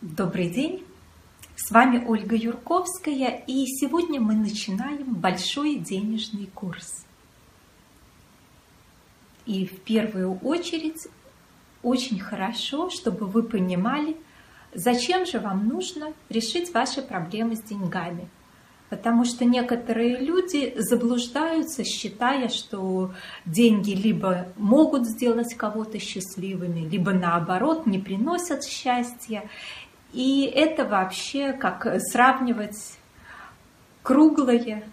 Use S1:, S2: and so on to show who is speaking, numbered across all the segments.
S1: Добрый день! С вами Ольга Юрковская, и сегодня мы начинаем большой денежный курс. И в первую очередь очень хорошо, чтобы вы понимали, зачем же вам нужно решить ваши проблемы с деньгами. Потому что некоторые люди заблуждаются, считая, что деньги либо могут сделать кого-то счастливыми, либо наоборот не приносят счастья. И это вообще как сравнивать круглое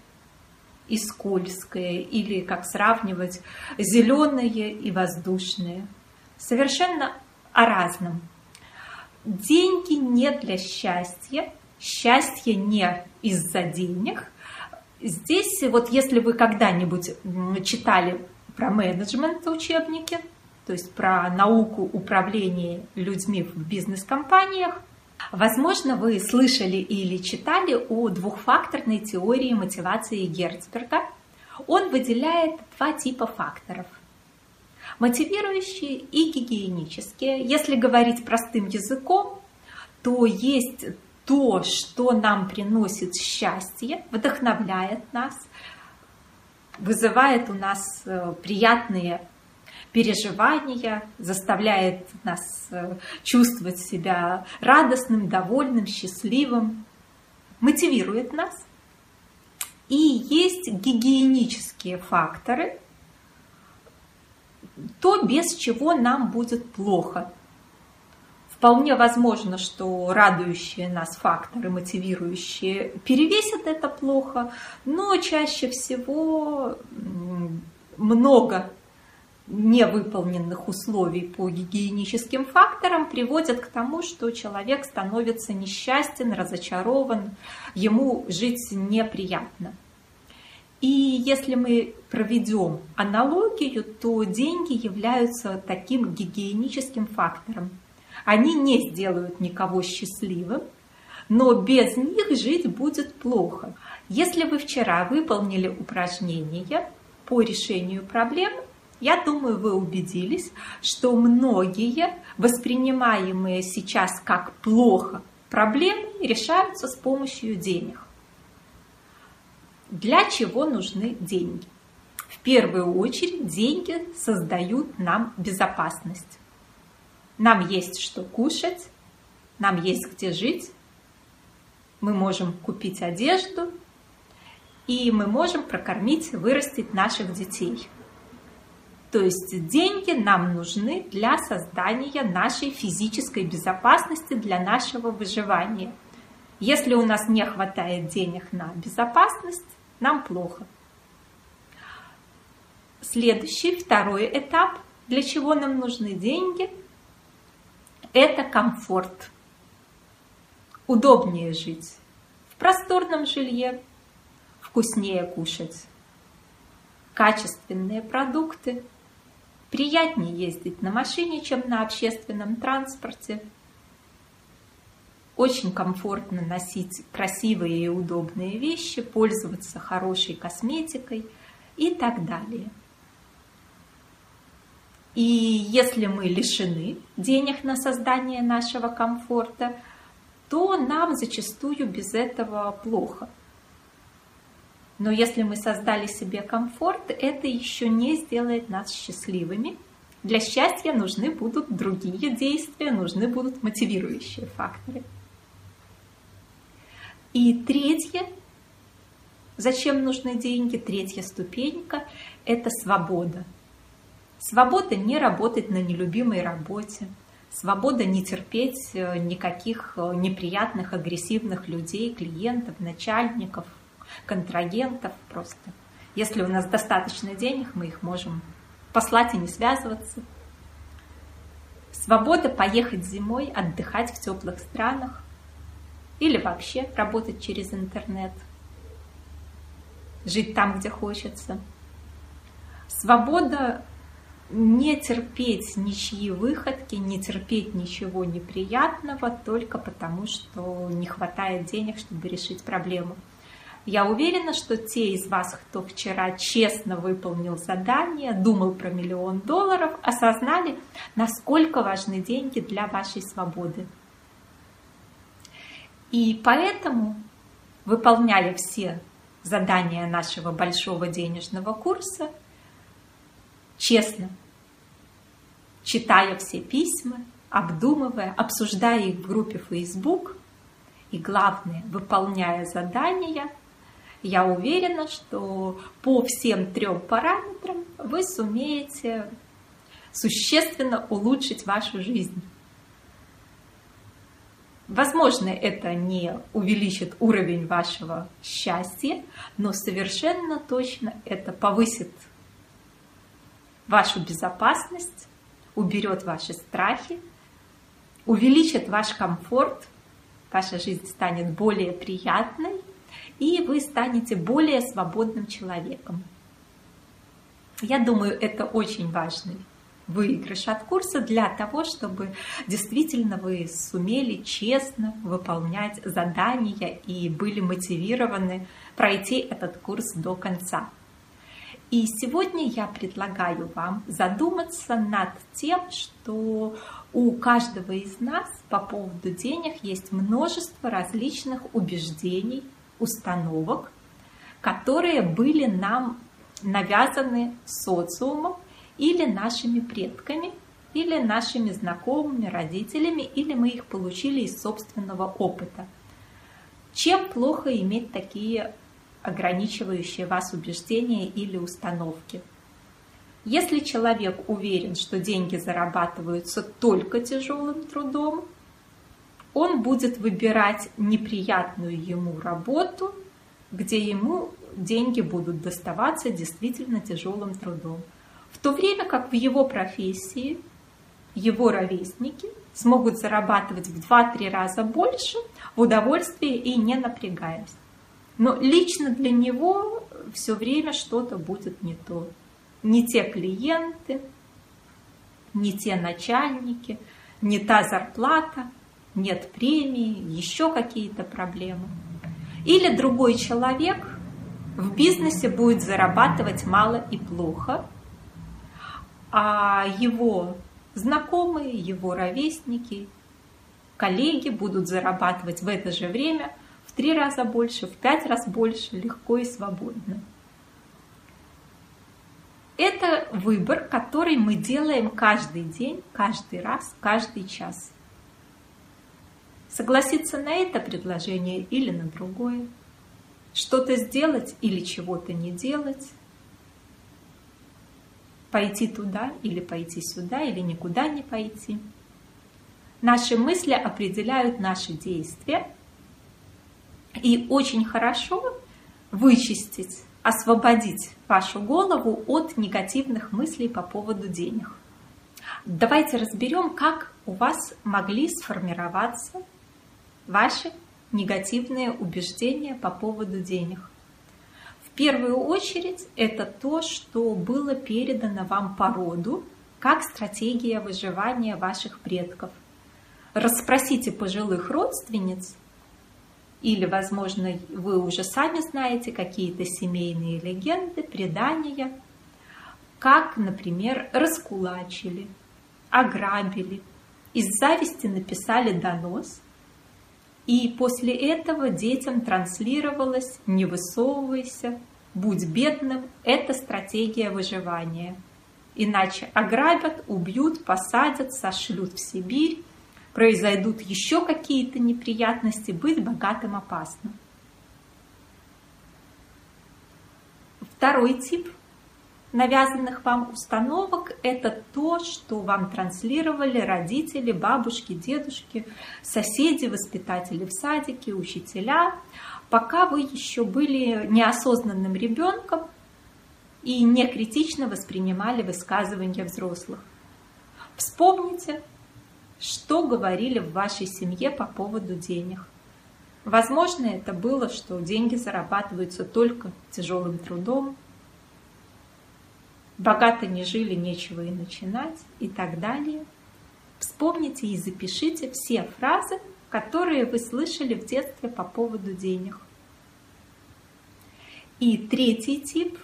S1: и скользкое, или как сравнивать зеленое и воздушное. Совершенно о разном. Деньги не для счастья, счастье не из-за денег. Здесь вот если вы когда-нибудь читали про менеджмент учебники, то есть про науку управления людьми в бизнес-компаниях, Возможно, вы слышали или читали о двухфакторной теории мотивации Герцберга. Он выделяет два типа факторов. Мотивирующие и гигиенические. Если говорить простым языком, то есть то, что нам приносит счастье, вдохновляет нас, вызывает у нас э, приятные переживания, заставляет нас э, чувствовать себя радостным, довольным, счастливым, мотивирует нас. И есть гигиенические факторы, то, без чего нам будет плохо. Вполне возможно, что радующие нас факторы, мотивирующие, перевесят это плохо, но чаще всего много невыполненных условий по гигиеническим факторам приводят к тому, что человек становится несчастен, разочарован, ему жить неприятно. И если мы проведем аналогию, то деньги являются таким гигиеническим фактором. Они не сделают никого счастливым, но без них жить будет плохо. Если вы вчера выполнили упражнение по решению проблем, я думаю, вы убедились, что многие воспринимаемые сейчас как плохо проблемы решаются с помощью денег. Для чего нужны деньги? В первую очередь деньги создают нам безопасность. Нам есть что кушать, нам есть где жить, мы можем купить одежду, и мы можем прокормить, вырастить наших детей – то есть деньги нам нужны для создания нашей физической безопасности, для нашего выживания. Если у нас не хватает денег на безопасность, нам плохо. Следующий, второй этап, для чего нам нужны деньги, это комфорт. Удобнее жить в просторном жилье, вкуснее кушать качественные продукты – Приятнее ездить на машине, чем на общественном транспорте. Очень комфортно носить красивые и удобные вещи, пользоваться хорошей косметикой и так далее. И если мы лишены денег на создание нашего комфорта, то нам зачастую без этого плохо – но если мы создали себе комфорт, это еще не сделает нас счастливыми. Для счастья нужны будут другие действия, нужны будут мотивирующие факторы. И третье, зачем нужны деньги, третья ступенька – это свобода. Свобода не работать на нелюбимой работе, свобода не терпеть э, никаких э, неприятных, агрессивных людей, клиентов, начальников – контрагентов просто. Если у нас достаточно денег, мы их можем послать и не связываться. Свобода поехать зимой, отдыхать в теплых странах или вообще работать через интернет, жить там, где хочется. Свобода не терпеть ничьи выходки, не терпеть ничего неприятного только потому, что не хватает денег, чтобы решить проблему. Я уверена, что те из вас, кто вчера честно выполнил задание, думал про миллион долларов, осознали, насколько важны деньги для вашей свободы. И поэтому выполняли все задания нашего большого денежного курса честно, читая все письма, обдумывая, обсуждая их в группе Facebook и, главное, выполняя задания, я уверена, что по всем трем параметрам вы сумеете существенно улучшить вашу жизнь. Возможно, это не увеличит уровень вашего счастья, но совершенно точно это повысит вашу безопасность, уберет ваши страхи, увеличит ваш комфорт, ваша жизнь станет более приятной, и вы станете более свободным человеком. Я думаю, это очень важный выигрыш от курса для того, чтобы действительно вы сумели честно выполнять задания и были мотивированы пройти этот курс до конца. И сегодня я предлагаю вам задуматься над тем, что у каждого из нас по поводу денег есть множество различных убеждений, установок, которые были нам навязаны социумом или нашими предками, или нашими знакомыми, родителями, или мы их получили из собственного опыта. Чем плохо иметь такие ограничивающие вас убеждения или установки? Если человек уверен, что деньги зарабатываются только тяжелым трудом, он будет выбирать неприятную ему работу, где ему деньги будут доставаться действительно тяжелым трудом. В то время как в его профессии его ровесники смогут зарабатывать в 2-3 раза больше в удовольствии и не напрягаясь. Но лично для него все время что-то будет не то. Не те клиенты, не те начальники, не та зарплата, нет премии, еще какие-то проблемы. Или другой человек в бизнесе будет зарабатывать мало и плохо, а его знакомые, его ровесники, коллеги будут зарабатывать в это же время в три раза больше, в пять раз больше, легко и свободно. Это выбор, который мы делаем каждый день, каждый раз, каждый час. Согласиться на это предложение или на другое. Что-то сделать или чего-то не делать – пойти туда или пойти сюда, или никуда не пойти. Наши мысли определяют наши действия. И очень хорошо вычистить, освободить вашу голову от негативных мыслей по поводу денег. Давайте разберем, как у вас могли сформироваться ваши негативные убеждения по поводу денег первую очередь это то, что было передано вам по роду, как стратегия выживания ваших предков. Расспросите пожилых родственниц, или, возможно, вы уже сами знаете какие-то семейные легенды, предания, как, например, раскулачили, ограбили, из зависти написали донос, и после этого детям транслировалось «не высовывайся», «будь бедным» – это стратегия выживания. Иначе ограбят, убьют, посадят, сошлют в Сибирь, произойдут еще какие-то неприятности, быть богатым опасно. Второй тип навязанных вам установок – это то, что вам транслировали родители, бабушки, дедушки, соседи, воспитатели в садике, учителя, пока вы еще были неосознанным ребенком и не критично воспринимали высказывания взрослых. Вспомните, что говорили в вашей семье по поводу денег. Возможно, это было, что деньги зарабатываются только тяжелым трудом, богато не жили, нечего и начинать и так далее. Вспомните и запишите все фразы, которые вы слышали в детстве по поводу денег. И третий тип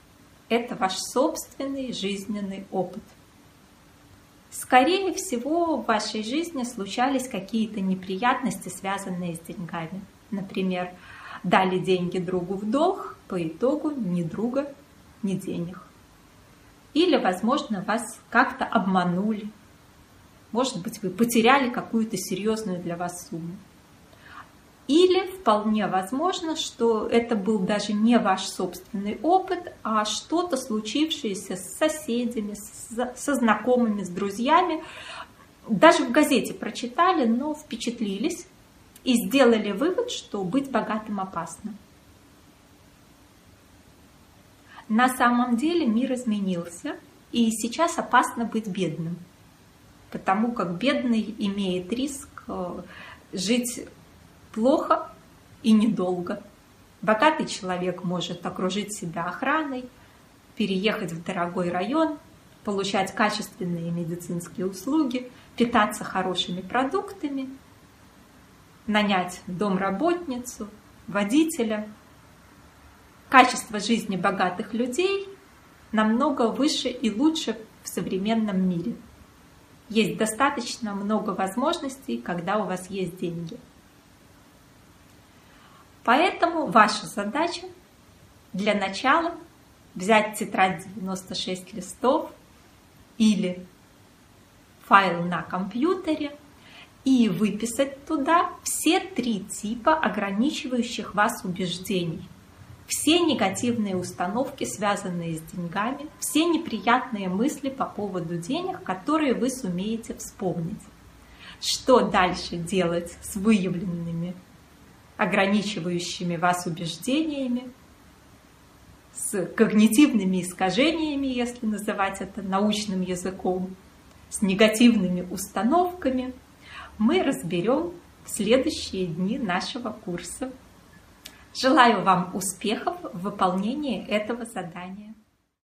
S1: – это ваш собственный жизненный опыт. скорее всего, в вашей жизни случались какие-то неприятности, связанные с деньгами. Например, дали деньги другу в долг, по итогу ни друга, ни денег. Или, возможно, вас как-то обманули. Может быть, вы потеряли какую-то серьезную для вас сумму. Или вполне возможно, что это был даже не ваш собственный опыт, а что-то случившееся с соседями, со знакомыми, с друзьями. Даже в газете прочитали, но впечатлились и сделали вывод, что быть богатым опасно. На самом деле мир изменился, и сейчас опасно быть бедным, потому как бедный имеет риск э, жить плохо и недолго. Богатый человек может окружить себя охраной, переехать в дорогой район, получать качественные медицинские услуги, питаться хорошими продуктами, нанять домработницу, водителя. Качество жизни богатых людей намного выше и лучше в современном мире. Есть достаточно много возможностей, когда у вас есть деньги – Поэтому ваша задача для начала взять тетрадь 96 листов или файл на компьютере и выписать туда все три типа ограничивающих вас убеждений. Все негативные установки, связанные с деньгами, все неприятные мысли по поводу денег, которые вы сумеете вспомнить. Что дальше делать с выявленными ограничивающими вас убеждениями, с когнитивными искажениями, если называть это научным языком, с негативными установками, мы разберем в следующие дни нашего курса. Желаю вам успехов в выполнении этого задания.